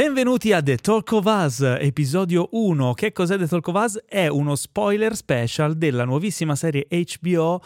Benvenuti a The Talk of Us, episodio 1. Che cos'è The Talk of Us? È uno spoiler special della nuovissima serie HBO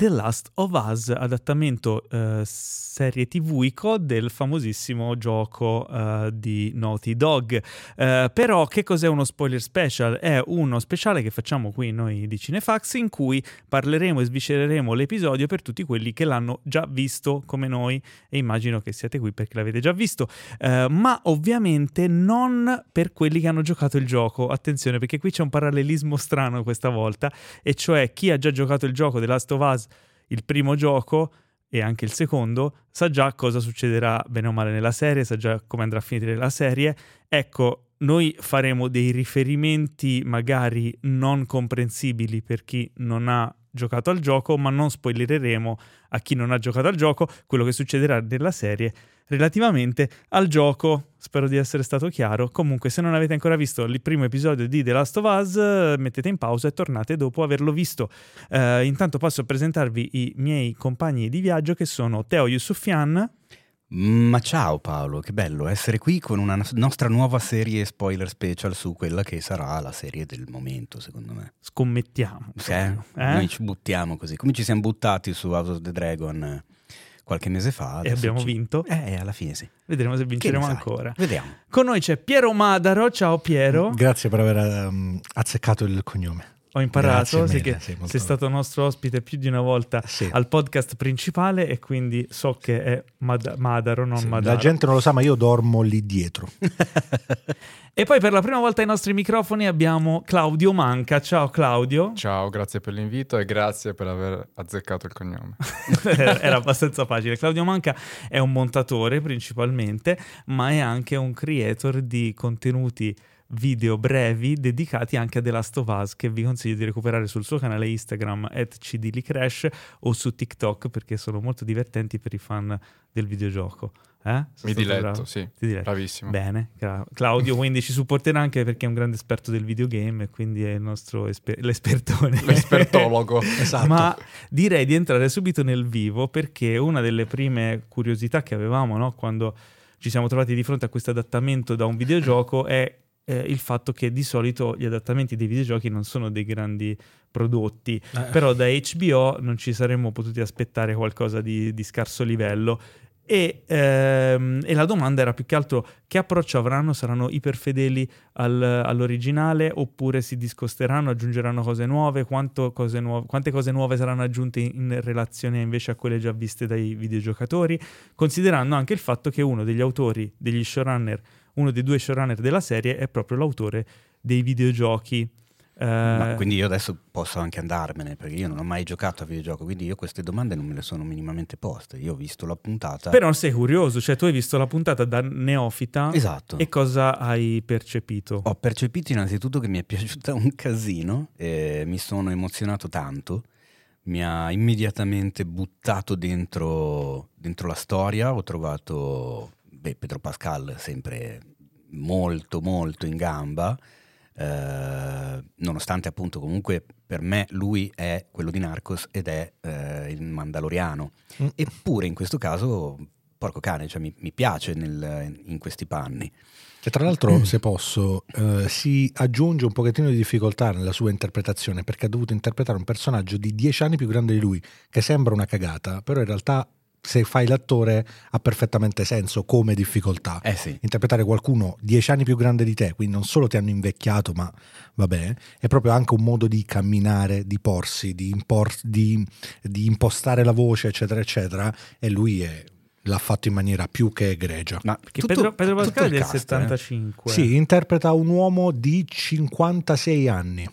The Last of Us, adattamento eh, serie tv del famosissimo gioco eh, di Naughty Dog. Eh, però che cos'è uno spoiler special? È uno speciale che facciamo qui noi di Cinefax in cui parleremo e sviscereremo l'episodio per tutti quelli che l'hanno già visto come noi e immagino che siate qui perché l'avete già visto, eh, ma ovviamente non per quelli che hanno giocato il gioco. Attenzione perché qui c'è un parallelismo strano questa volta e cioè chi ha già giocato il gioco The Last of Us il primo gioco e anche il secondo, sa già cosa succederà bene o male nella serie, sa già come andrà a finire la serie. Ecco, noi faremo dei riferimenti magari non comprensibili per chi non ha giocato al gioco, ma non spoilereremo a chi non ha giocato al gioco quello che succederà nella serie relativamente al gioco. Spero di essere stato chiaro. Comunque, se non avete ancora visto il primo episodio di The Last of Us, mettete in pausa e tornate dopo averlo visto. Uh, intanto passo a presentarvi i miei compagni di viaggio che sono Teo Yusufian. Ma ciao Paolo, che bello essere qui con una nostra nuova serie spoiler special su quella che sarà la serie del momento, secondo me. Scommettiamo. Eh? Eh? Noi ci buttiamo così, come ci siamo buttati su House of the Dragon qualche mese fa. E abbiamo ci... vinto? Eh, alla fine sì. Vedremo se vinceremo ancora. Vediamo. Con noi c'è Piero Madaro. Ciao Piero. Grazie per aver um, azzeccato il cognome. Ho imparato, sì, che sì, sei stato nostro ospite più di una volta sì. al podcast principale e quindi so che è Mad- Madaro, non sì, Madaro. La gente non lo sa, ma io dormo lì dietro. e poi per la prima volta ai nostri microfoni abbiamo Claudio Manca. Ciao Claudio. Ciao, grazie per l'invito e grazie per aver azzeccato il cognome. Era abbastanza facile. Claudio Manca è un montatore principalmente, ma è anche un creator di contenuti video brevi dedicati anche a The Last of Us che vi consiglio di recuperare sul suo canale Instagram at cdlicrash o su TikTok perché sono molto divertenti per i fan del videogioco. Eh? Mi diletto, bravo? sì. Diletto. Bravissimo. Bene, Claudio quindi ci supporterà anche perché è un grande esperto del videogame e quindi è il nostro esper- l'espertone. L'espertologo. esatto. Ma direi di entrare subito nel vivo perché una delle prime curiosità che avevamo no? quando ci siamo trovati di fronte a questo adattamento da un videogioco è eh, il fatto che di solito gli adattamenti dei videogiochi non sono dei grandi prodotti, eh. però da HBO non ci saremmo potuti aspettare qualcosa di, di scarso livello. E, ehm, e, la domanda era più che altro che approccio avranno? Saranno iperfedeli al, all'originale oppure si discosteranno, aggiungeranno cose nuove? Cose nuove? Quante cose nuove saranno aggiunte in relazione invece a quelle già viste dai videogiocatori? Considerando anche il fatto che uno degli autori, degli showrunner uno dei due showrunner della serie è proprio l'autore dei videogiochi. Ma eh, quindi io adesso posso anche andarmene perché io non ho mai giocato a videogioco, quindi io queste domande non me le sono minimamente poste. Io ho visto la puntata. Però sei curioso, cioè tu hai visto la puntata da neofita. Esatto. E cosa hai percepito? Ho percepito innanzitutto che mi è piaciuta un casino, mi sono emozionato tanto. Mi ha immediatamente buttato dentro, dentro la storia. Ho trovato beh, Pedro Pascal sempre molto molto in gamba, eh, nonostante appunto comunque per me lui è quello di Narcos ed è eh, il Mandaloriano. Mm. Eppure in questo caso, porco cane, cioè mi, mi piace nel, in questi panni. Che tra l'altro, se posso, eh, si aggiunge un pochettino di difficoltà nella sua interpretazione perché ha dovuto interpretare un personaggio di dieci anni più grande di lui, che sembra una cagata, però in realtà se fai l'attore ha perfettamente senso come difficoltà. Eh sì. Interpretare qualcuno dieci anni più grande di te, quindi non solo ti hanno invecchiato, ma vabbè, è proprio anche un modo di camminare, di porsi, di, impor- di, di impostare la voce, eccetera, eccetera. E lui è, l'ha fatto in maniera più che egregia. Ma tutto, Pedro, Pedro Pascal è del 75. Eh? Sì, interpreta un uomo di 56 anni.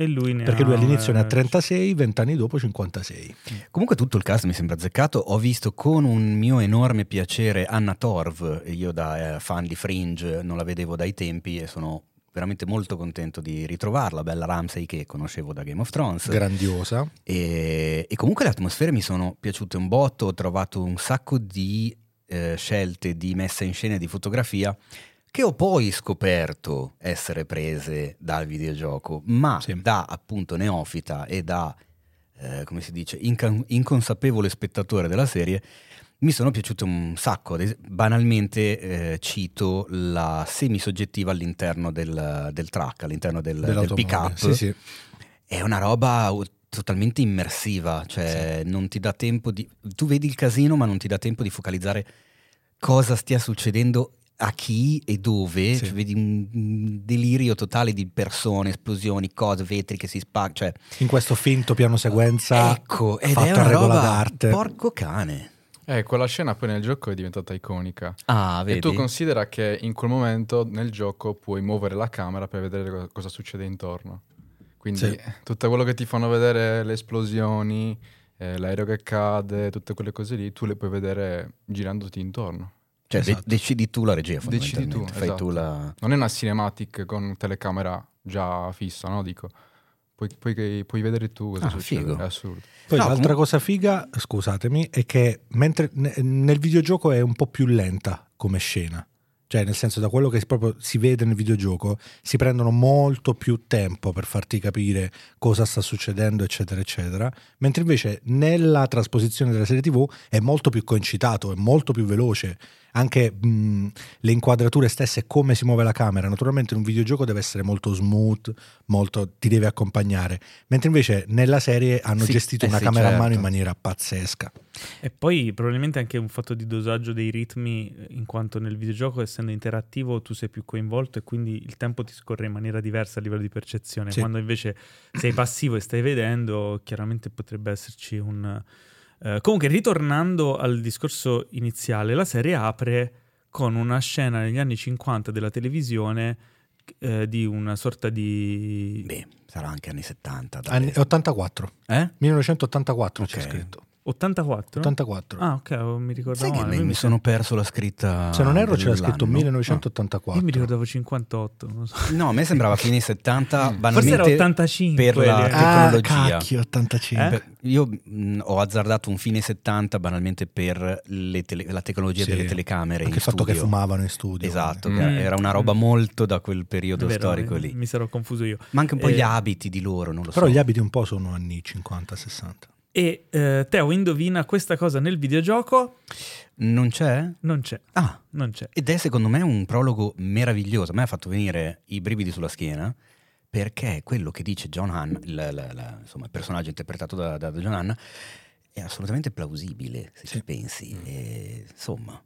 E lui ne Perché ha, lui all'inizio ne ha 36, 20 anni dopo 56. Comunque tutto il cast mi sembra azzeccato. Ho visto con un mio enorme piacere Anna Torv, io da eh, fan di Fringe non la vedevo dai tempi e sono veramente molto contento di ritrovarla, Bella Ramsey che conoscevo da Game of Thrones. Grandiosa. E, e comunque le atmosfere mi sono piaciute un botto, ho trovato un sacco di eh, scelte di messa in scena e di fotografia che ho poi scoperto essere prese dal videogioco, ma sì. da appunto neofita e da, eh, come si dice, inca- inconsapevole spettatore della serie, Mi sono piaciute un sacco, banalmente eh, cito la semisoggettiva all'interno del, del truck, all'interno del, del pick-up. Sì, sì. È una roba totalmente immersiva, cioè non ti dà tempo di... Tu vedi il casino ma non ti dà tempo di focalizzare cosa stia succedendo a chi e dove, Sì. Cioè, vedi un delirio totale di persone, esplosioni, cose, vetri che si spaccano, cioè In questo finto piano sequenza ecco, ed fatto è a una regola roba d'arte. porco cane. Eh, quella scena poi nel gioco è diventata iconica. Ah, vedi? E tu considera che in quel momento nel gioco puoi muovere la camera per vedere co- cosa succede intorno. Quindi Sì. tutto quello che ti fanno vedere, le esplosioni, eh, l'aereo che cade, tutte quelle cose lì, tu le puoi vedere girandoti intorno. Cioè, de- Esatto. decidi tu la regia, Decidi tu, fondamentalmente. Fai esatto. tu la... Non è una cinematic con telecamera già fissa, no? Dico, puoi, puoi- puoi vedere tu cosa Ah, succede. figo. È assurdo. Poi No, l'altra comunque- cosa figa, scusatemi, è che mentre ne- nel videogioco è un po' più lenta come scena. Cioè, nel senso, da quello che proprio si vede nel videogioco, si prendono molto più tempo per farti capire cosa sta succedendo, eccetera, eccetera. Mentre invece nella trasposizione della serie TV è molto più concitato, è molto più veloce. Anche mh, le inquadrature stesse, come si muove la camera. Naturalmente in un videogioco deve essere molto smooth, molto, ti deve accompagnare. Mentre invece nella serie hanno Sì, gestito eh una sì, camera a mano certo. in maniera pazzesca. E poi probabilmente anche un fatto di dosaggio dei ritmi, eh, in quanto nel videogioco, essendo interattivo, tu sei più coinvolto e quindi il tempo ti scorre in maniera diversa a livello di percezione. Sì. Quando invece sei passivo e stai vedendo, chiaramente potrebbe esserci un... eh, comunque, ritornando al discorso iniziale, la serie apre con una scena negli anni 50 della televisione eh, di una sorta di... Beh, sarà anche anni 70. dai. Anni- 84, Eh? 1984 c'è Ok. scritto. 84? 84. Ah, ok, oh, mi ricordavo Sai che male. mi, mi sono perso la scritta Se non erro c'era scritto 1984. Io mi ricordavo 58, non lo so. No, a me sembrava fine 70, Mm. banalmente Forse era 85. per la. Ah, tecnologia. cacchio, 85. Eh? Io mh, ho azzardato un fine 70 banalmente per le tele- la tecnologia Sì. delle telecamere Anche il fatto che studio. fumavano in studio. Esatto, Mm. che era una roba Mm. molto da quel periodo vero, storico eh, lì. Mi sarò confuso io. Ma anche un po' Eh, gli abiti di loro, non lo Però so. gli abiti un po' sono anni 50-60. E eh, Teo indovina questa cosa nel videogioco? Non c'è? Non c'è, Ah, non c'è. ed è secondo me un prologo meraviglioso. A me ha fatto venire i brividi sulla schiena perché quello che dice John Hahn, il, la- la- insomma, il personaggio interpretato da, da John Hahn, è assolutamente plausibile se Sì. ci pensi. E, insomma,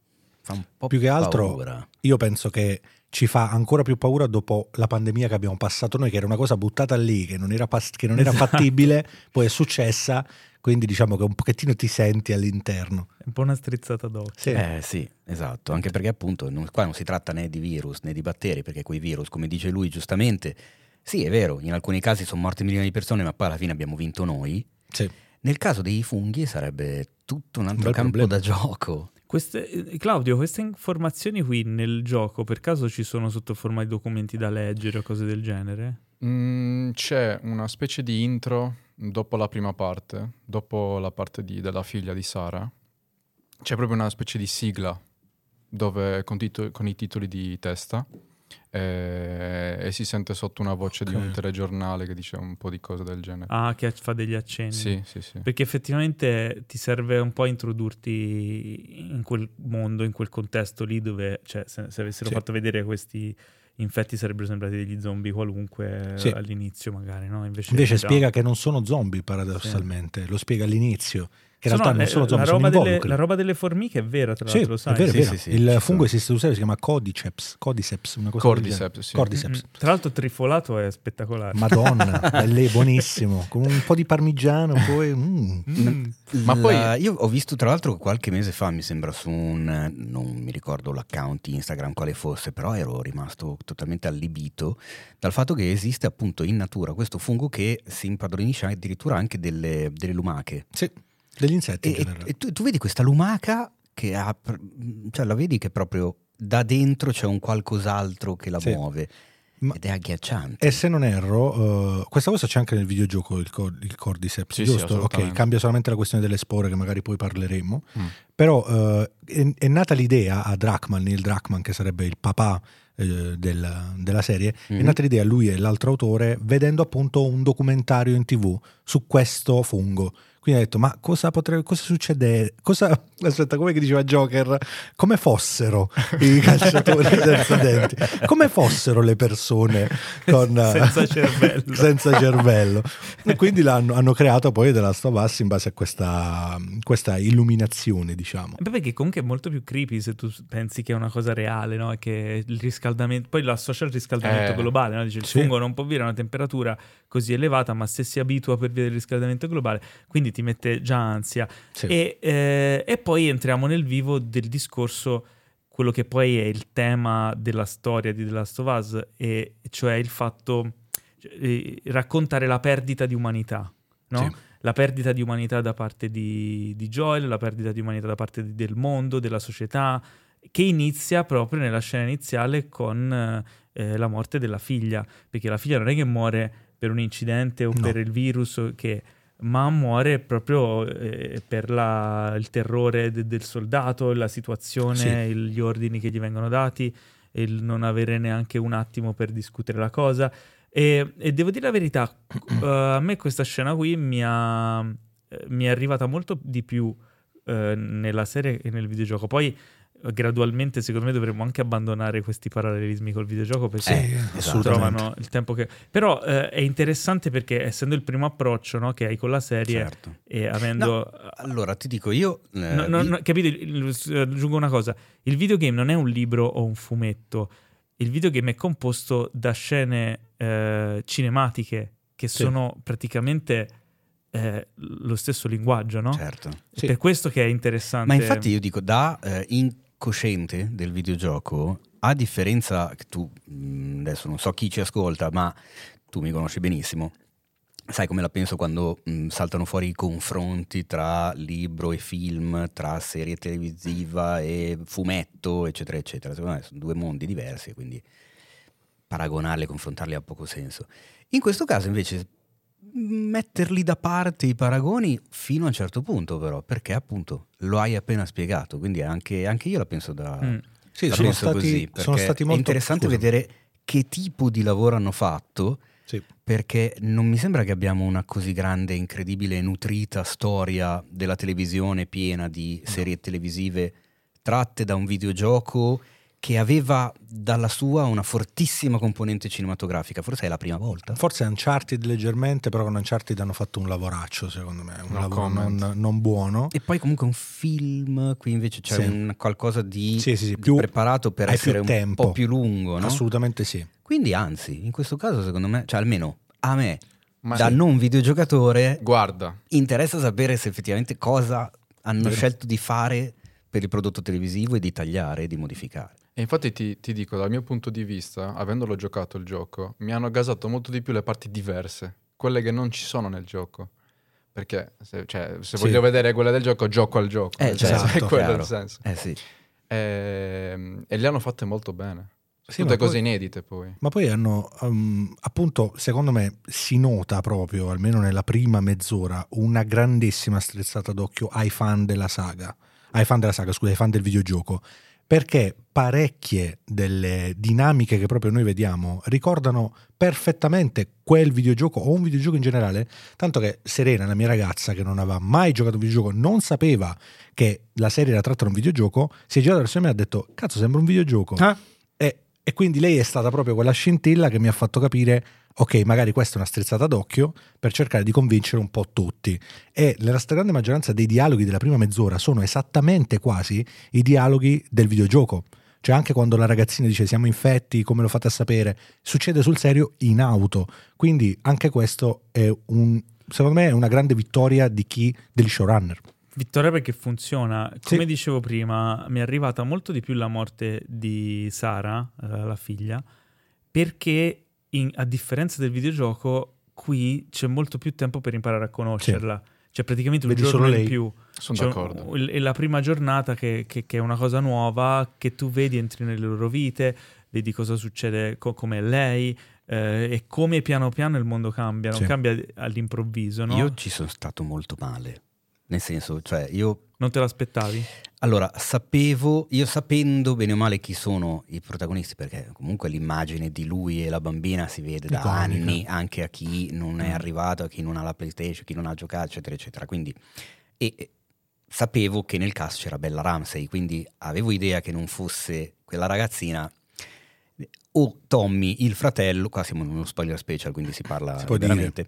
fa un po' Più che altro- paura. Io penso che ci fa ancora più paura dopo la pandemia che abbiamo passato noi, che era una cosa buttata lì, che non era, pas- che non era Esatto. fattibile, poi è successa, quindi diciamo che un pochettino ti senti all'interno. È un po' una strizzata d'occhio. Sì. Eh sì, esatto, anche perché appunto non- qua non si tratta né di virus né di batteri, perché quei virus, come dice lui giustamente, sì è vero, in alcuni casi sono morte milioni di persone, ma poi alla fine abbiamo vinto noi. Sì. Nel caso dei funghi sarebbe tutto un altro bel campo problema. da gioco. Queste- eh, Claudio, queste informazioni qui nel gioco per caso ci sono sotto forma di documenti da leggere o cose del genere? Mm, c'è una specie di intro dopo la prima parte, dopo la parte di- della figlia di Sara. C'è proprio una specie di sigla dove, con, tito- con i titoli di testa eh, e si sente sotto una voce di Ok. un telegiornale che dice un po' di cose del genere. Ah, che fa degli accenni. sì, sì, sì. Perché effettivamente ti serve un po' a introdurti in quel mondo, in quel contesto lì dove, cioè, se, se avessero Sì. fatto vedere questi infetti sarebbero sembrati degli zombie qualunque Sì. all'inizio magari, no? Invece, Invece spiega che non sono zombie paradossalmente, lo spiega all'inizio, in realtà non eh, sono zombie, la sono roba, delle, la roba delle formiche è vera, tra Sì, l'altro, lo sai. è vero, è Sì, vero. sì, sì, il fungo esiste sul serio, si chiama Cordyceps, Cordyceps, una cosa. Cordyceps, sì. Cordyceps. Mm, Tra l'altro trifolato è spettacolare. Madonna, è buonissimo, con un po' di parmigiano, poi mm. Mm. Ma poi- La- io ho visto tra l'altro qualche mese fa, mi sembra su un, non mi ricordo l'account Instagram quale fosse, però ero rimasto totalmente allibito dal fatto che esiste appunto in natura questo fungo che si impadronisce addirittura anche delle, delle lumache. Sì, degli insetti E, in e- generale. e tu, tu vedi questa lumaca che ha, cioè la vedi che proprio da dentro c'è un qualcos'altro che la Sì. muove Ma- ed è agghiacciante. E se non erro, eh, questa cosa c'è anche nel videogioco, il, cor- il Cordyceps, Sì, sì, giusto? ok, assolutamente. cambia solamente la questione delle spore, che magari poi parleremo. Mm. Però eh, è, è nata l'idea a Drachman, Neil Drachman, che sarebbe il papà eh, del- della serie, è Mhm. nata l'idea lui e l'altro autore vedendo appunto un documentario in tv su questo fungo. Quindi ha detto, ma cosa potrebbe, cosa succede? Cosa, aspetta, come che diceva Joker? Come fossero i calciatori senza denti? Come fossero le persone con, senza cervello? senza cervello. E quindi l'hanno, hanno creato poi della Us in base a questa, questa illuminazione, diciamo. Beh, perché comunque è molto più creepy se tu pensi che è una cosa reale, no? Che il riscaldamento, poi lo associa al riscaldamento Eh. globale, no? Dice il Sì. fungo non può vivere a una temperatura così elevata, ma se si abitua per via del riscaldamento globale, quindi ti mette già ansia. Sì. E, eh, e poi entriamo nel vivo del discorso, quello che poi è il tema della storia di The Last of Us, e cioè il fatto eh, raccontare la perdita di umanità, no? Sì. La perdita di umanità da parte di, di Joel, la perdita di umanità da parte di- del mondo, della società, che inizia proprio nella scena iniziale con eh, la morte della figlia, perché la figlia non è che muore per un incidente o No. per il virus, che ma muore proprio eh, per la- il terrore de- del soldato, la situazione, Sì. il- gli ordini che gli vengono dati, il non avere neanche un attimo per discutere la cosa. E, e devo dire la verità, eh, a me questa scena qui mi, ha- eh, mi è arrivata molto di più eh, nella serie che nel videogioco. Poi gradualmente secondo me dovremmo anche abbandonare questi parallelismi col videogioco perché Eh, esatto. trovano il tempo che... Però eh, è interessante perché essendo il primo approccio no, che hai con la serie Certo. e avendo... Allora, ti dico io... eh, No, no, no, il- Aggiungo una cosa: il videogame non è un libro o un fumetto. Il videogame è composto da scene eh, cinematiche che Sì. sono praticamente eh, lo stesso linguaggio, no? Certo. Sì. Per questo che è interessante. Ma infatti io dico, da eh, incosciente del videogioco, a differenza, tu mh, adesso non so chi ci ascolta, ma tu mi conosci benissimo, sai come la penso quando mh, saltano fuori i confronti tra libro e film, tra serie televisiva e fumetto, eccetera, eccetera. Secondo me sono due mondi diversi, quindi paragonarli, confrontarli ha poco senso. In questo caso invece metterli da parte i paragoni fino a un certo punto però, perché appunto lo hai appena spiegato, quindi anche, anche io la penso da... Mm. Sì, la sono penso stati, così, sono stati molto è interessante scusa. vedere che tipo di lavoro hanno fatto Sì. perché non mi sembra che abbiamo una così grande, incredibile, nutrita storia della televisione piena di serie televisive tratte da un videogioco che aveva dalla sua una fortissima componente cinematografica. Forse è la prima volta. Forse Uncharted leggermente, però con Uncharted hanno fatto un lavoraccio, secondo me, un No lavoro non, non buono. E poi comunque un film, qui invece c'è Sì. un qualcosa di, Sì, sì, sì, di più- preparato per essere un tempo. po' più lungo, no? Assolutamente sì. Quindi anzi, in questo caso secondo me, cioè almeno a me, Ma da non videogiocatore, guarda, interessa sapere se effettivamente cosa hanno scelto di fare per il prodotto televisivo e di tagliare e di modificare. E infatti ti, ti dico, dal mio punto di vista, avendolo giocato il gioco, mi hanno gasato molto di più le parti diverse, quelle che non ci sono nel gioco. Perché se, cioè, se Sì. voglio vedere quelle del gioco, gioco al gioco. Eh, senso, certo, è quello chiaro. il senso. Eh sì. Ehm, E, le hanno fatte molto bene. Sì, Tutte ma poi- cose inedite poi. Ma poi hanno, um, appunto, secondo me si nota proprio, almeno nella prima mezz'ora, una grandissima strizzata d'occhio ai fan della saga, ai fan della saga, scusa, ai fan del videogioco, perché parecchie delle dinamiche che proprio noi vediamo ricordano perfettamente quel videogioco o un videogioco in generale, tanto che Serena, la mia ragazza che non aveva mai giocato a un videogioco, non sapeva che la serie era tratta da un videogioco, si è girata verso me e ha detto, cazzo sembra un videogioco. Ah, E, quindi lei è stata proprio quella scintilla che mi ha fatto capire, ok, magari questa è una strizzata d'occhio per cercare di convincere un po' tutti. E nella stragrande maggioranza dei dialoghi della prima mezz'ora sono esattamente quasi i dialoghi del videogioco. Cioè anche quando la ragazzina dice siamo infetti, come lo fate a sapere, succede sul serio in auto. Quindi anche questo è un, secondo me è una grande vittoria di chi, degli showrunner. Vittoria perché funziona. Come Sì. dicevo prima, mi è arrivata molto di più la morte di Sara, eh, la figlia, perché in- a differenza del videogioco, qui c'è molto più tempo per imparare a conoscerla. C'è praticamente un Vedi giorno in più. Sono C'è d'accordo. è la prima giornata che, che- che è una cosa nuova, che tu vedi, entri nelle loro vite, vedi cosa succede co- come lei eh, e come piano piano il mondo cambia, non Sì. cambia all'improvviso. No? Io ci sono stato molto male nel senso, cioè io Non te l'aspettavi? allora, sapevo, io sapendo bene o male chi sono i protagonisti, perché comunque l'immagine di lui e la bambina si vede da Iconica. anni anche a chi non è Mm. arrivato, a chi non ha la PlayStation, chi non ha giocato, eccetera, eccetera. Quindi, e, e sapevo che nel cast c'era Bella Ramsey, quindi avevo idea che non fosse quella ragazzina. O Tommy, il fratello, qua siamo in uno spoiler special, quindi si parla Si veramente.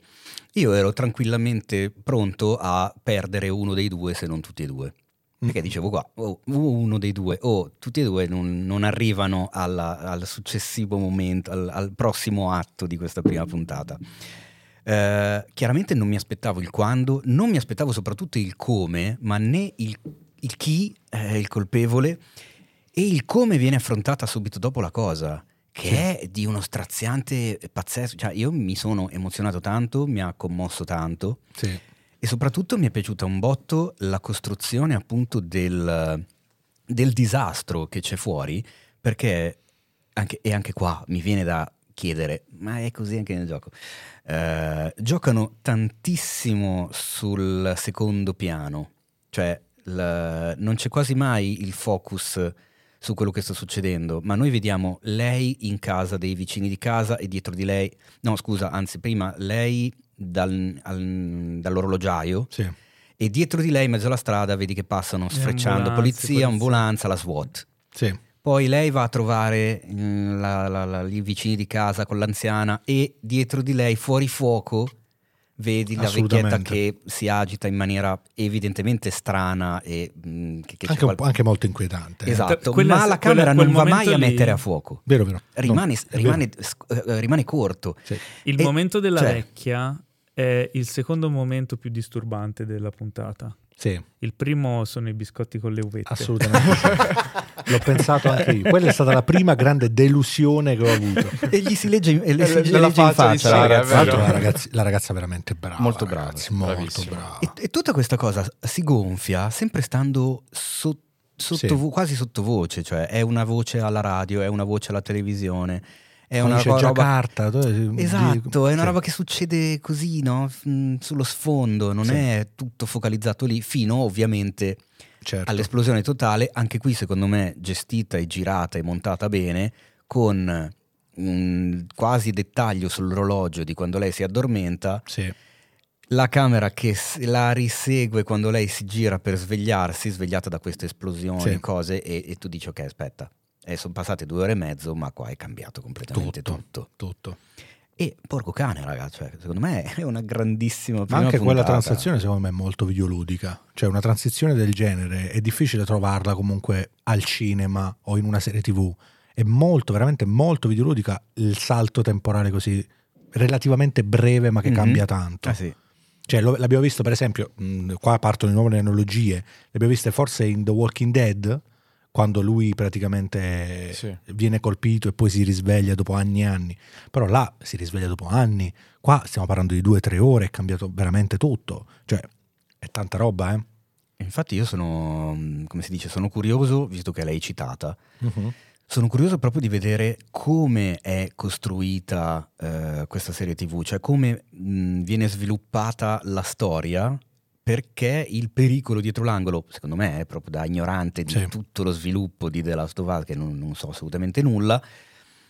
Io ero tranquillamente pronto a perdere uno dei due, se non tutti e due. Perché Mm. dicevo qua, o uno dei due, o tutti e due non, non arrivano alla- al successivo momento, al, al prossimo atto di questa prima puntata. Eh, chiaramente non mi aspettavo il quando, non mi aspettavo soprattutto il come, ma né il, il chi è il colpevole e il come viene affrontata subito dopo la cosa, che Sì. è di uno straziante pazzesco. Cioè, io mi sono emozionato tanto, mi ha commosso tanto. Sì. E soprattutto mi è piaciuta un botto la costruzione appunto del, del disastro che c'è fuori, perché anche, e anche qua mi viene da chiedere, ma è così anche nel gioco? Eh, giocano tantissimo sul secondo piano, cioè il- non c'è quasi mai il focus su quello che sta succedendo, ma noi vediamo lei in casa dei vicini di casa e dietro di lei, no scusa, anzi prima lei dal- al- dall'orologiaio Sì. e dietro di lei in mezzo alla strada vedi che passano sfrecciando polizia. ambulanza, la SWAT. Sì. Poi lei va a trovare mm, la- la- la- i vicini di casa con l'anziana e dietro di lei, fuori fuoco, vedi la vecchietta che si agita in maniera evidentemente strana e mm, che, che Anche, qual- anche molto inquietante. eh. Esatto, Quella- ma la quella- camera quel non va mai momento a lì- mettere a fuoco. Vero, vero. Rimane, No, vero. rimane, sc- eh, rimane corto. Sì. Il E- momento della cioè- vecchia è il secondo momento più disturbante della puntata. Sì, Il primo sono i biscotti con le uvette. assolutamente. sì. L'ho pensato anche io. Quella è stata la prima grande delusione che ho avuto. e gli si legge in, e le si Nella legge in faccia Tra l'altro vero. la, ragazzi- la ragazza è veramente brava. Molto brava, ragazzi, molto brava. E, e tutta questa cosa si gonfia sempre stando so- sottovo- Sì. quasi sottovoce, cioè è una voce alla radio, è una voce alla televisione, è una c'è roba... Giacarta, dove- Esatto, è una sì. roba che succede così, no? Mm, Sullo sfondo, non Sì. è tutto focalizzato lì, fino ovviamente Certo. all'esplosione totale, anche qui secondo me gestita e girata e montata bene, con un quasi dettaglio sull'orologio di quando lei si addormenta, Sì. la camera che la risegue quando lei si gira per svegliarsi, svegliata da queste esplosioni, Sì. cose, e, e tu dici ok aspetta, eh, sono passate due ore e mezzo, ma qua è cambiato completamente Tutto. tutto. Tutto. E porco cane, ragazzi, cioè, secondo me è una grandissima Ma anche quella puntata. transazione secondo me è molto videoludica. Cioè una transizione del genere è difficile trovarla comunque al cinema o in una serie tv. È molto, veramente molto videoludica il salto temporale così relativamente breve ma che Mhm. cambia tanto. Ah, sì. Cioè, lo- l'abbiamo visto per esempio, mh, qua partono di nuove analogie, le abbiamo viste forse in The Walking Dead, quando lui praticamente Sì. viene colpito e poi si risveglia dopo anni e anni. Però là si risveglia dopo anni, qua stiamo parlando di due o tre ore, è cambiato veramente tutto. Cioè, è tanta roba, eh? Infatti io sono, mm, come si dice, sono curioso, visto che l'hai citata, sono curioso proprio di vedere come è costruita eh, questa serie tv, cioè come mh, viene sviluppata la storia, perché il pericolo dietro l'angolo, secondo me, è proprio da ignorante di Sì. tutto lo sviluppo di The Last of Us, che non, non so assolutamente nulla,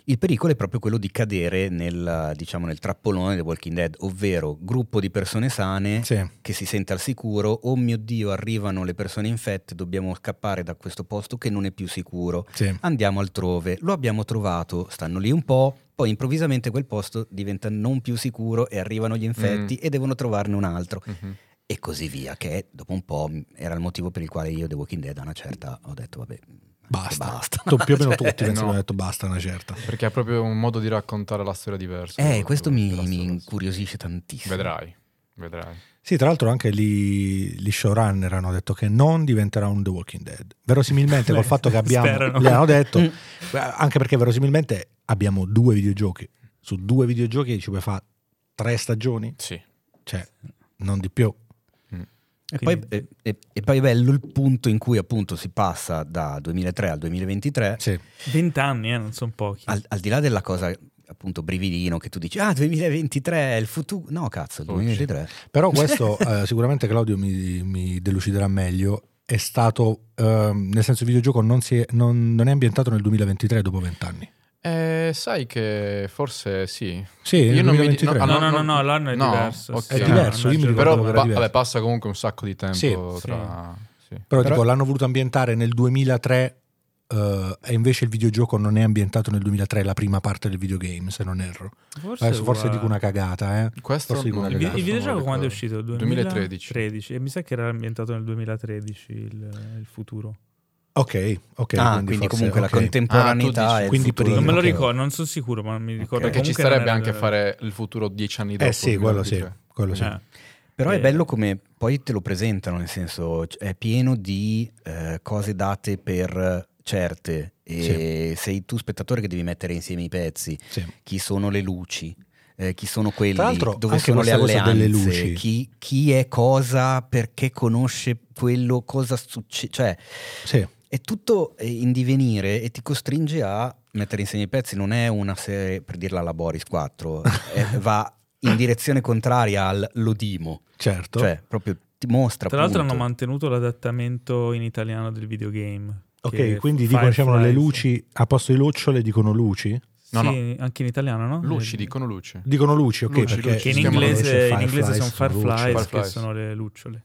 il pericolo è proprio quello di cadere nel, diciamo, nel trappolone di The Walking Dead, ovvero gruppo di persone sane Sì, che si sente al sicuro, oh mio Dio, arrivano le persone infette, dobbiamo scappare da questo posto che non è più sicuro. sì. Andiamo altrove, lo abbiamo trovato, stanno lì un po', poi improvvisamente quel posto diventa non più sicuro e arrivano gli infetti Mm. e devono trovarne un altro Mhm. E così via, che dopo un po' era il motivo per il quale io The Walking Dead a una certa ho detto vabbè, Basta. basta. Tu, più o meno Cioè, tutti penso no. detto basta una certa. Perché è proprio un modo di raccontare la storia diverso. Eh, questo mi, mi incuriosisce tantissimo. Vedrai, vedrai. Sì, tra l'altro anche gli, gli showrunner hanno detto che non diventerà un The Walking Dead. Verosimilmente col fatto che abbiamo... Sperano. Gli hanno detto, Mm. Anche perché verosimilmente abbiamo due videogiochi. Su due videogiochi ci puoi fare tre stagioni? Sì. Cioè, non di più. E poi, e- e- e poi è bello il punto in cui appunto si passa da 2003 al 2023 Sì, 20 anni, eh, non sono pochi. al, al di là della cosa appunto brividino che tu dici ah 2023 è il futuro no cazzo il 2023 Però questo eh, sicuramente Claudio mi, mi deluciderà meglio. È stato, ehm, nel senso il videogioco non, si è, non- non è ambientato nel 2023 dopo vent'anni. Eh, sai che forse sì. Sì, Io non mi- 2023. no, no, ah, no, no, no, no, l'anno è no, diverso. ok. sì. È diverso, io mi ricordo Però che era pa- diverso. vabbè, passa comunque un sacco di tempo Sì, tra... sì. Però, Però- tipo l'hanno voluto ambientare nel 2003 eh, e invece il videogioco non è ambientato nel 2003, la prima parte del videogame, se non erro. Forse, Adesso forse dico una cagata, eh. Questo Forse dico una Il, cagata. il non videogioco quando è uscito? 2013. 2013. E mi sa che era ambientato nel 2013 il, il futuro. Ok, ok. ah quindi, forse- comunque la ok. contemporaneità Ah, quindi prima. Non me lo ricordo, non sono sicuro, ma mi ricordo Ok. Perché ci era- anche fare il futuro dieci anni dopo. Eh sì, quello sì, 2023. quello sì. Eh. Però Eh. è bello come poi te lo presentano, nel senso è pieno di eh, cose date per certe e sei tu spettatore che devi mettere insieme i pezzi, Sì. chi sono le luci, eh, chi sono quelli, Tra l'altro, dove anche sono le alleanze, delle luci. Chi, chi è cosa, perché conosce quello, cosa succede, cioè Sì. È tutto eh, in divenire e ti costringe a mettere insieme i pezzi, non è una serie, per dirla alla Boris 4, eh, va in direzione contraria al Lodimo. Certo. Cioè, proprio ti mostra. Tra l'altro punto. hanno mantenuto l'adattamento in italiano del videogame. ok, quindi dicono dicevano le luci, a posto di lucciole dicono luci? Sì, No, anche in italiano, no? Luci, Eh, dicono luci. Dicono luci, ok, Luci, perché luci. In inglese, in inglese sono fireflies, fireflies, che sono le lucciole.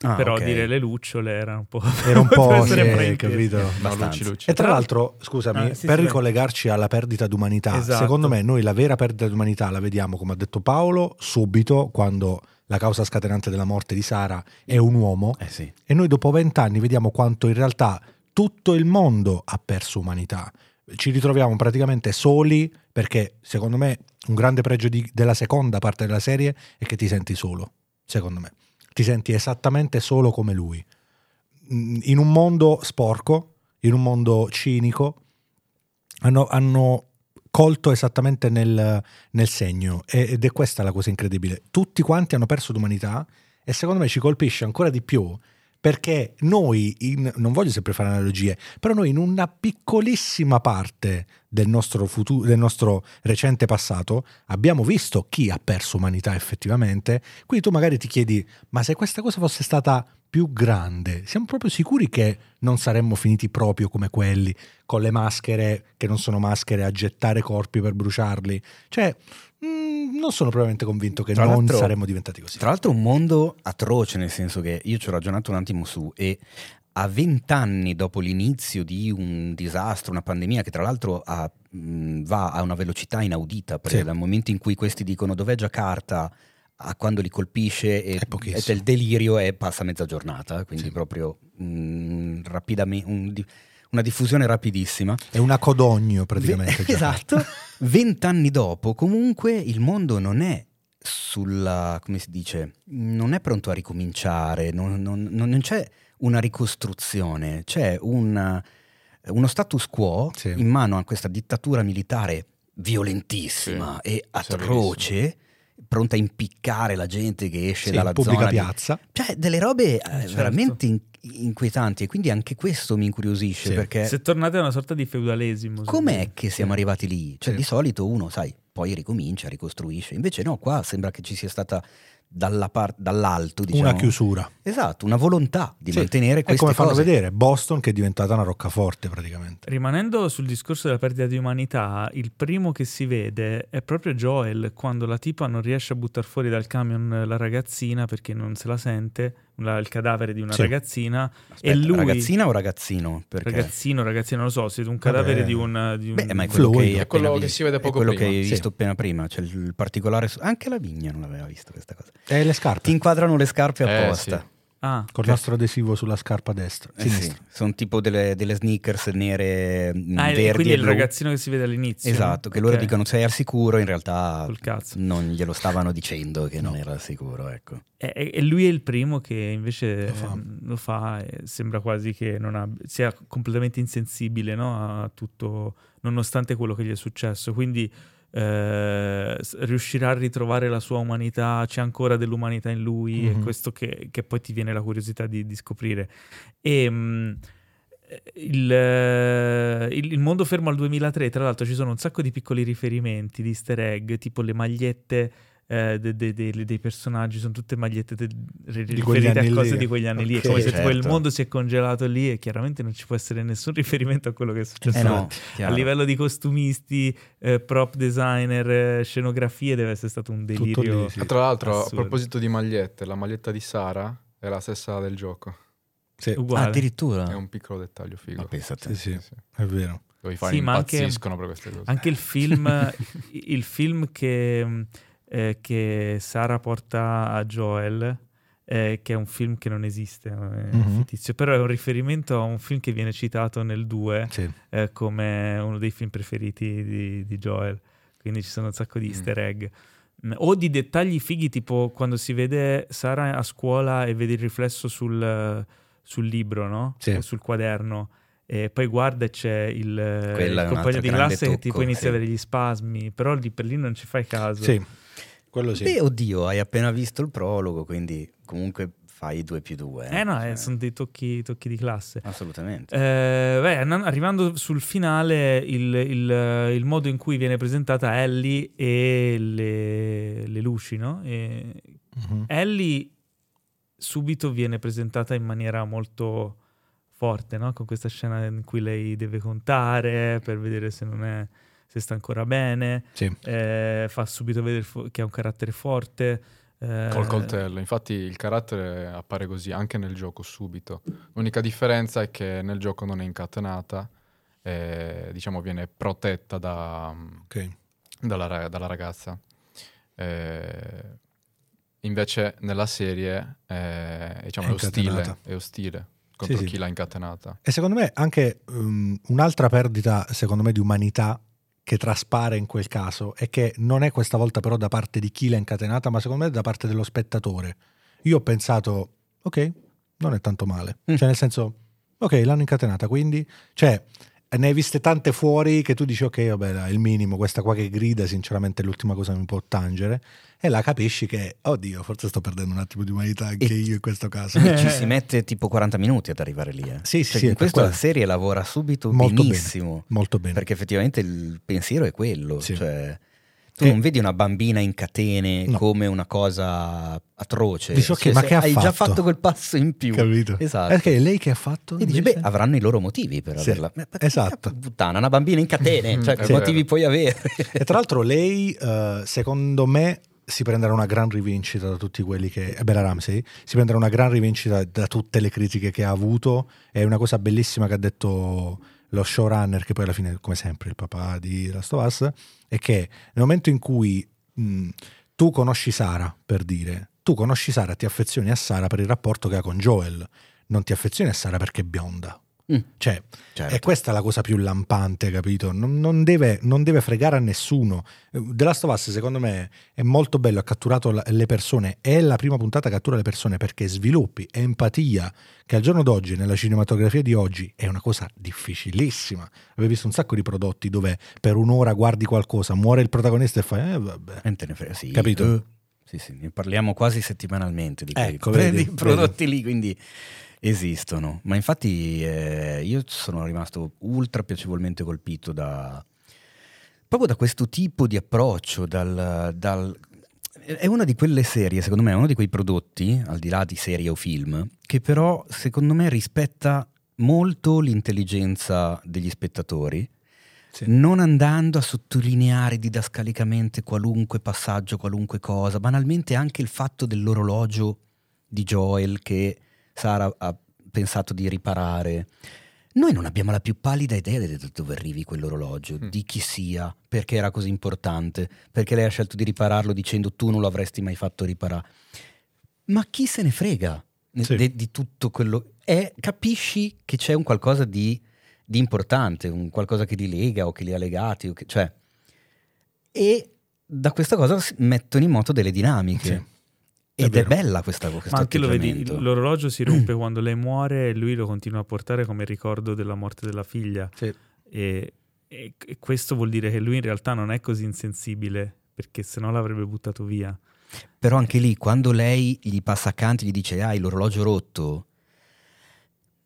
Ah, Però ok. dire le lucciole era un po'... Era un po', sì, capito? No, luci. E tra l'altro, scusami, Ah, sì, per sì, ricollegarci alla perdita d'umanità, Esatto. secondo me noi la vera perdita d'umanità la vediamo, come ha detto Paolo, subito quando la causa scatenante della morte di Sara è un uomo Eh sì. e noi dopo vent'anni vediamo quanto in realtà tutto il mondo ha perso umanità. Ci ritroviamo praticamente soli perché secondo me un grande pregio di- della seconda parte della serie è che ti senti solo, secondo me. Ti senti esattamente solo come lui. Mm, In un mondo sporco, in un mondo cinico, hanno, hanno colto esattamente nel, nel segno ed è questa la cosa incredibile. Tutti quanti hanno perso d'umanità e secondo me ci colpisce ancora di più perché noi, in- non voglio sempre fare analogie, però noi in una piccolissima parte del nostro, futuro, del nostro recente passato abbiamo visto chi ha perso umanità effettivamente, quindi tu magari ti chiedi, ma se questa cosa fosse stata più grande, siamo proprio sicuri che non saremmo finiti proprio come quelli, con le maschere che non sono maschere, a gettare corpi per bruciarli? Cioè, mm, non sono probabilmente convinto che Tra non saremmo diventati così. Tra l'altro un mondo atroce, nel senso che io ci ho ragionato un attimo su e a vent'anni dopo l'inizio di un disastro, una pandemia che tra l'altro ha, mh, va a una velocità inaudita, perché Sì. dal momento in cui questi dicono dov'è Giacarta a quando li colpisce e, È e del delirio e passa mezza giornata, quindi Sì. proprio mh, rapidamente, un una diffusione rapidissima. È una codogno praticamente. Già. esatto. Vent'anni dopo, comunque, il mondo non è sulla, come si dice, non è pronto a ricominciare, non, non- non c'è una ricostruzione, c'è un- uno status quo Sì. in mano a questa dittatura militare violentissima e atroce, pronta a impiccare la gente che esce Sì, dalla pubblica zona di- piazza. Cioè, delle robe eh, certo. veramente in- inquietanti e quindi anche questo mi incuriosisce Sì. perché Se tornate a una sorta di feudalesimo. Com'è che siamo Sì. arrivati lì? Cioè, Sì. di solito uno, sai, poi ricomincia, ricostruisce. Invece no, qua sembra che ci sia stata dalla par- dall'alto, diciamo. Una chiusura. Esatto, una volontà di Sì. mantenere queste come fanno cose. vedere Boston che è diventata una roccaforte praticamente. Rimanendo sul discorso della perdita di umanità, il primo che si vede è proprio Joel quando la tipa non riesce a buttare fuori dal camion la ragazzina perché non se la sente, la- il cadavere di una Sì. ragazzina. Aspetta, e lui, ragazzina o ragazzino? Perché... ragazzino, ragazzina, non lo so, siete un cadavere Vabbè. di un... Di un Beh, ma è quello che, hai È quello appena che vi- si vede è poco quello prima. che hai Sì. visto appena prima. C'è il particolare. Anche la vigna non aveva visto questa cosa. E le scarpe. Ti inquadrano le scarpe Eh, apposta. sì. Ah, Con il nostro adesivo sulla scarpa destra. Eh sì, sono tipo delle, delle sneakers nere, mh, Ah, e verdi quindi e il blu. ragazzino che si vede all'inizio. Esatto, che loro Ok. dicono sei al sicuro, in realtà Col cazzo. non glielo stavano dicendo che non era al sicuro, ecco. E, e- lui è il primo che invece Lo fa. ehm, lo fa e sembra quasi che non abbia- sia completamente insensibile no, a tutto, nonostante quello che gli è successo. Quindi eh, riuscirà a ritrovare la sua umanità, c'è ancora dell'umanità in lui, Mhm. e questo che, che poi ti viene la curiosità di, di scoprire. E, mh, il, eh, il- il mondo fermo al 2003, tra l'altro ci sono un sacco di piccoli riferimenti, di easter egg, tipo le magliette eh, de- de- de- dei personaggi, sono tutte magliette de- Di quegli riferite a cose lì. di quegli anni lì. È come se tipo il certo. mondo si è congelato lì e chiaramente non ci può essere nessun riferimento a quello che è successo. Eh no, a livello di costumisti, eh, prop designer, eh, scenografie deve essere stato un delirio. lì, sì. Tra l'altro, Assurdo. a proposito di magliette, la maglietta di Sara è la stessa del gioco. Sì, Ah, addirittura. È un piccolo dettaglio figo. Ma pensate. sì, sì, è vero. Dove i fani Sì, ma anche- impazziscono per queste cose. Anche il film, il film che, mh, eh, che Sara porta a Joel, eh, che è un film che non esiste, è Mhm. fittizio, però è un riferimento a un film che viene citato nel 2 Sì. eh, come uno dei film preferiti di, di Joel. Quindi ci sono un sacco di Mm. easter egg. Mm, O di dettagli fighi, tipo quando si vede Sara a scuola e vede il riflesso sul, sul libro, no? Sì. Sul quaderno. E poi guarda e c'è il, il compagno di classe che tocco, tipo inizia sì. a avere gli spasmi, però lì per lì non ci fai caso. Sì, quello sì. Beh, oddio, hai appena visto il prologo, quindi comunque fai 2 più 2. Eh no, eh, sono dei tocchi, tocchi di classe. Assolutamente. Eh, beh, arrivando sul finale, il, il- il modo in cui viene presentata Ellie e le, le luci, no? E Mhm. Ellie subito viene presentata in maniera molto forte, no? Con questa scena in cui lei deve contare per vedere se non è se sta ancora bene, Sì. eh, fa subito vedere fo- che ha un carattere forte. eh, Col coltello, infatti il carattere appare così anche nel gioco subito. L'unica differenza è che nel gioco non è incatenata, e, diciamo viene protetta da, Ok. dalla, dalla ragazza. Eh, invece nella serie eh, diciamo, È è, ostile, è ostile contro sì. chi l'ha incatenata. E secondo me anche um, un'altra perdita, secondo me, di umanità che traspare in quel caso è che non è questa volta però da parte di chi l'ha incatenata, ma secondo me da parte dello spettatore. Io ho pensato, ok, non è tanto male. Mm. Cioè nel senso, ok, l'hanno incatenata, quindi... Cioè, ne hai viste tante fuori che tu dici, ok, vabbè, dai, il minimo, questa qua che grida, sinceramente è l'ultima cosa che mi può tangere. E là capisci che, oddio, forse sto perdendo un attimo di umanità anche E- io in questo caso. E ci si mette tipo 40 minuti ad arrivare lì. eh. Sì, sì, Cioè, sì, in per questo la serie lavora subito Molto benissimo. Molto bene. Perché effettivamente il pensiero è quello. Sì. Cioè, tu E- non vedi una bambina in catene No. come una cosa atroce. Dici, ok, Cioè, ma che ha hai già fatto? fatto quel passo in più. Capito? Esatto. Perché lei che ha fatto? E dici, beh, avranno i loro motivi per Sì, averla. Esatto. Puttana, una bambina in catene, Mm, cioè, che vero. motivi puoi avere? E tra l'altro lei, eh, secondo me, si prenderà una gran rivincita da tutti quelli che... eh, Bella Ramsey, si prenderà una gran rivincita da tutte le critiche che ha avuto. È una cosa bellissima che ha detto lo showrunner, che poi alla fine, come sempre, il papà di Last of Us, è che nel momento in cui mh, tu conosci Sara, per dire, tu conosci Sara, ti affezioni a Sara per il rapporto che ha con Joel, non ti affezioni a Sara perché è bionda. Mm, Cioè, certo. e questa è la cosa più lampante, capito? Non, non deve, non deve fregare a nessuno. Eh, The Last of Us, secondo me, è molto bello, ha catturato le persone. È la prima puntata che cattura le persone perché sviluppi empatia, che al giorno d'oggi, nella cinematografia di oggi, è una cosa difficilissima. Avevo visto un sacco di prodotti dove per un'ora guardi qualcosa, muore il protagonista e fai, eh vabbè. Te ne frega, sì. Capito? Eh, Sì, sì, ne parliamo quasi settimanalmente di quei Ecco, vedi, di prodotti lì, quindi esistono. Ma infatti eh, io sono rimasto ultra piacevolmente colpito da proprio da questo tipo di approccio, dal, dal- è una di quelle serie, secondo me, è uno di quei prodotti, al di là di serie o film, che però secondo me rispetta molto l'intelligenza degli spettatori, Sì. non andando a sottolineare didascalicamente qualunque passaggio, qualunque cosa, banalmente anche il fatto dell'orologio di Joel che Sara ha pensato di riparare. Noi non abbiamo la più pallida idea di dove arrivi quell'orologio, Mm. di chi sia, perché era così importante, perché lei ha scelto di ripararlo dicendo tu non lo avresti mai fatto riparare. Ma chi se ne frega Sì. de- di tutto quello? E capisci che c'è un qualcosa di, di importante, un qualcosa che li lega o che li ha legati, che- cioè, e da questa cosa mettono in moto delle dinamiche. Sì. È Ed è, vero. bella questa questo Ma anche lo vedi, l'orologio si rompe quando lei muore e lui lo continua a portare come ricordo della morte della figlia. Sì. E, e- e questo vuol dire che lui in realtà non è così insensibile, perché sennò l'avrebbe buttato via. Però anche lì, quando lei gli passa accanto e gli dice hai l'orologio rotto,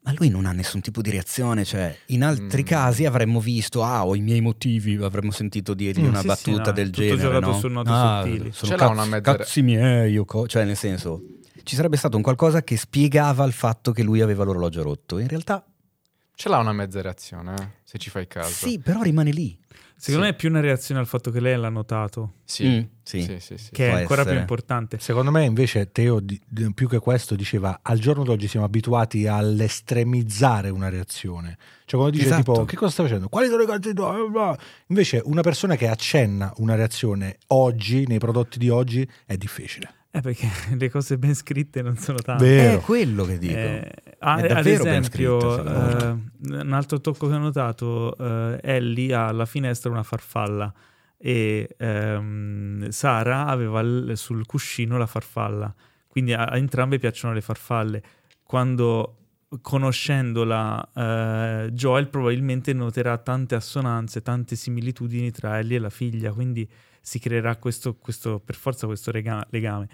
Ma lui non ha nessun tipo di reazione, cioè in altri Mm. casi avremmo visto, ah, ho i miei motivi, avremmo sentito dirgli Mm, una sì, battuta sì, no, del tutto genere, giocato no? su note ah, sottili. sono cazzi, una mezza- cazzi miei, co- cioè nel senso, ci sarebbe stato un qualcosa che spiegava il fatto che lui aveva l'orologio rotto. In realtà Ce l'ha una mezza reazione, eh, se ci fai caso. sì, però rimane lì. Secondo Sì. me è più una reazione al fatto che lei l'ha notato, Sì, Mm, sì. sì, sì, sì. che è ancora più importante. Secondo me invece Teo di- di- più che questo diceva al giorno d'oggi siamo abituati all'estremizzare una reazione. Cioè quando dice Esatto. tipo che cosa stai facendo? Quali sono? Bla bla. Invece una persona che accenna una reazione oggi, nei prodotti di oggi, è difficile. Eh, perché le cose ben scritte non sono tante. Vero. È quello che dico. Eh, ah, È ad ben esempio, scritto, eh, un altro tocco che ho notato, eh, Ellie ha alla finestra una farfalla e ehm, Sara aveva l- sul cuscino la farfalla, quindi a, a entrambe piacciono le farfalle. Quando conoscendola eh, Joel probabilmente noterà tante assonanze, tante similitudini tra Ellie e la figlia, quindi si creerà questo, questo- per forza questo rega- legame.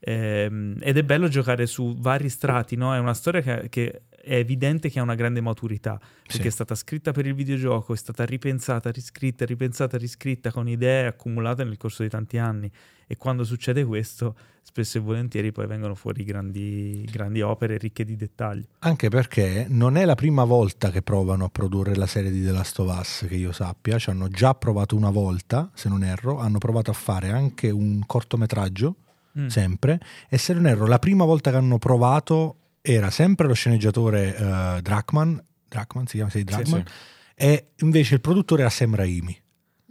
Ehm, ed è bello giocare su vari strati, no? È una storia che, che è evidente che ha una grande maturità, perché Sì. è stata scritta per il videogioco, è stata ripensata, riscritta, ripensata, riscritta con idee accumulate nel corso di tanti anni. E quando succede questo, spesso e volentieri poi vengono fuori grandi, grandi opere ricche di dettagli. Anche perché non è la prima volta che provano a produrre la serie di The Last of Us, che io sappia, ci hanno già provato una volta, se non erro, hanno provato a fare anche un cortometraggio, Mm. sempre, e se non erro, la prima volta che hanno provato era sempre lo sceneggiatore eh, Drachman, Drachman si chiama, sì, Sì, Drachman, sì. e invece il produttore era Sam Raimi,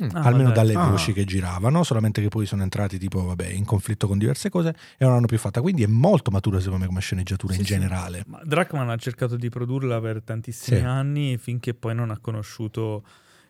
Mm. Ah, almeno dai. dalle Ah. voci che giravano, solamente che poi sono entrati tipo, vabbè, in conflitto con diverse cose e non l'hanno più fatta, quindi è molto matura secondo me come sceneggiatura Sì, in sì. generale. Ma Drachman ha cercato di produrla per tantissimi Sì. anni finché poi non ha conosciuto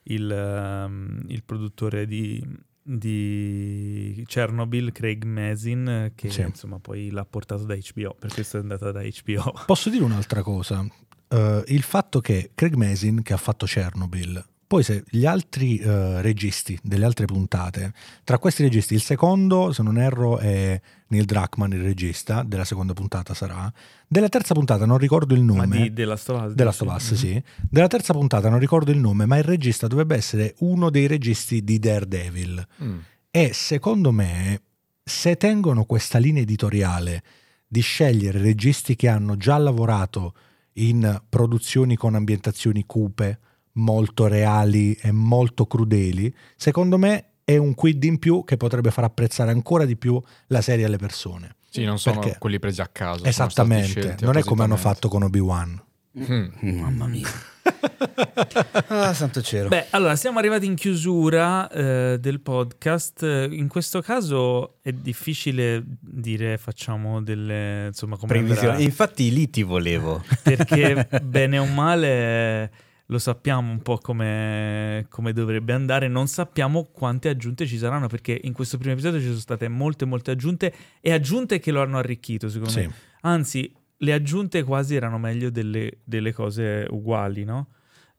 il, ehm, il produttore di, di Chernobyl, Craig Mazin, che Sì. insomma poi l'ha portato da HBO, per questo è andata da HBO. Posso dire un'altra cosa? Eh, il fatto che Craig Mazin, che ha fatto Chernobyl, poi se gli altri eh, registi delle altre puntate, tra questi registi, il secondo, se non erro, è Neil Druckmann, il regista, della seconda puntata sarà. Della terza puntata non ricordo il Ma nome. di, della Us, della? Stovaz, Mhm. sì. Della terza puntata non ricordo il nome, ma il regista dovrebbe essere uno dei registi di Daredevil. Mm. E secondo me, se tengono questa linea editoriale di scegliere registi che hanno già lavorato in produzioni con ambientazioni cupe, molto reali e molto crudeli, secondo me è un quid in più che potrebbe far apprezzare ancora di più la serie alle persone. Sì, non sono Perché? quelli presi a caso. Esattamente, non è come hanno fatto con Obi-Wan. Mm. Mamma mia. ah, santo cielo. Beh, allora siamo arrivati in chiusura eh, del podcast. In questo caso è difficile dire facciamo delle insomma come andrà. Infatti lì ti volevo. perché bene o male lo sappiamo un po' come, come dovrebbe andare, non sappiamo quante aggiunte ci saranno perché in questo primo episodio ci sono state molte molte aggiunte e aggiunte che lo hanno arricchito secondo Sì. me. Anzi, le aggiunte quasi erano meglio delle, delle cose uguali, no?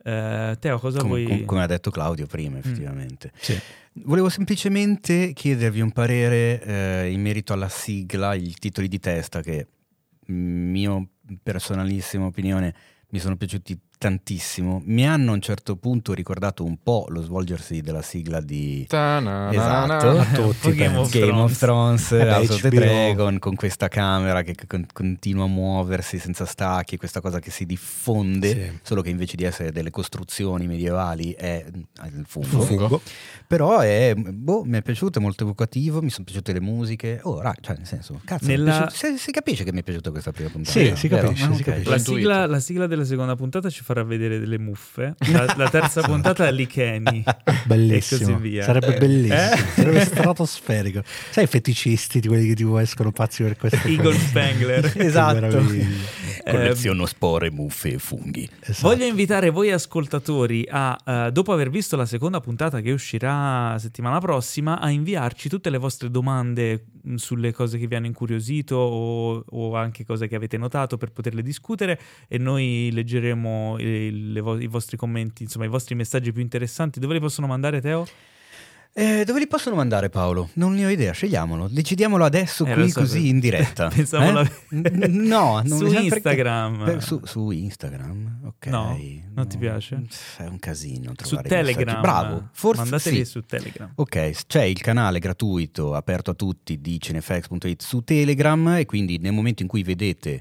Eh, Teo, cosa Com- vuoi... com- come ha detto Claudio prima, effettivamente. Sì. Volevo semplicemente chiedervi un parere eh, in merito alla sigla, i titoli di testa che, mio personalissima opinione, mi sono piaciuti tantissimo. Mi hanno a un certo punto ricordato un po' lo svolgersi della sigla di Ta-na-na-na. Esatto. A tutti, Game of Game of Thrones. House of the. Dragon, con questa camera che con- continua a muoversi senza stacchi, questa cosa che si diffonde, Sì. solo che invece di essere delle costruzioni medievali è il fungo. Fungo. Però è, boh, mi è piaciuto, è molto evocativo, mi sono piaciute le musiche. Oh, ra- cioè, nel senso, cazzo, Nella- piaciuto- si, si capisce che mi è piaciuta questa prima puntata. Sì, si capisce, Ah, si capisce. La sigla, la sigla della seconda puntata ci farà vedere delle muffe. La, la terza puntata è Licheni. Bellissimo. E così via. Sarebbe Eh. bellissimo. Eh? Sarebbe stratosferico. Sai i feticisti, di quelli che tipo escono pazzi per queste Eagle cose? Spangler. Che Esatto. Meraviglia. Colleziono spore, muffe e funghi. Esatto. Voglio invitare voi ascoltatori a, eh, dopo aver visto la seconda puntata che uscirà settimana prossima, a inviarci tutte le vostre domande mh, sulle cose che vi hanno incuriosito o, o anche cose che avete notato per poterle discutere e noi leggeremo eh, le vo- i vostri commenti, insomma i vostri messaggi più interessanti. Dove li possono mandare Teo? Eh, dove li possono mandare Paolo? Non ne ho idea, scegliamolo. Decidiamolo adesso Eh, qui so, così per- in diretta. Pensavo Eh? la- No, non Su perché- Instagram. per- su, su Instagram, ok. No, non ti piace? È un casino Su. Telegram. Bravo, forse Mandateli sì. su Telegram. Ok, c'è il canale gratuito aperto a tutti di cinefax.it su Telegram e quindi nel momento in cui vedete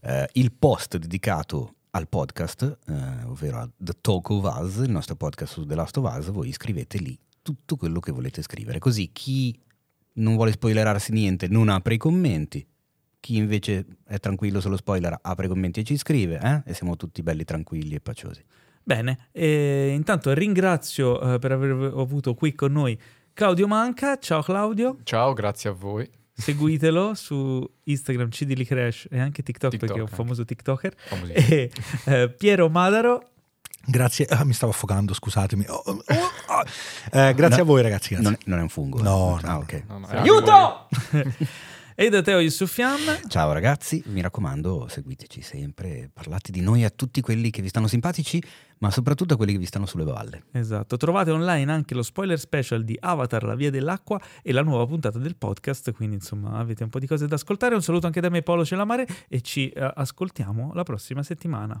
eh, il post dedicato al podcast, eh, ovvero a The Talk of Us, il nostro podcast su The Last of Us, voi scrivete lì tutto quello che volete scrivere. Così chi non vuole spoilerarsi niente non apre i commenti, chi invece è tranquillo sullo spoiler apre i commenti e ci scrive, eh? e siamo tutti belli tranquilli e paciosi. Bene, e intanto ringrazio eh, per aver avuto qui con noi Claudio Manca. Ciao Claudio, Ciao, grazie a voi. seguitelo su Instagram CDL Crash e anche TikTok, TikTok perché è un famoso TikToker. E eh, Piero Madaro, Grazie, ah, mi stavo affogando, scusatemi. Oh, oh, oh. Eh, grazie No, a voi ragazzi. grazie. Non è, non è un fungo. No, eh? no. Ah, ok. No, no, Aiuto! e da Teo Yusufian. Ciao ragazzi, mi raccomando, seguiteci sempre, parlate di noi a tutti quelli che vi stanno simpatici, ma soprattutto a quelli che vi stanno sulle balle. Esatto, trovate online anche lo spoiler special di Avatar, la via dell'acqua e la nuova puntata del podcast, quindi insomma avete un po' di cose da ascoltare. Un saluto anche da me Paolo Celamare e ci eh, ascoltiamo la prossima settimana.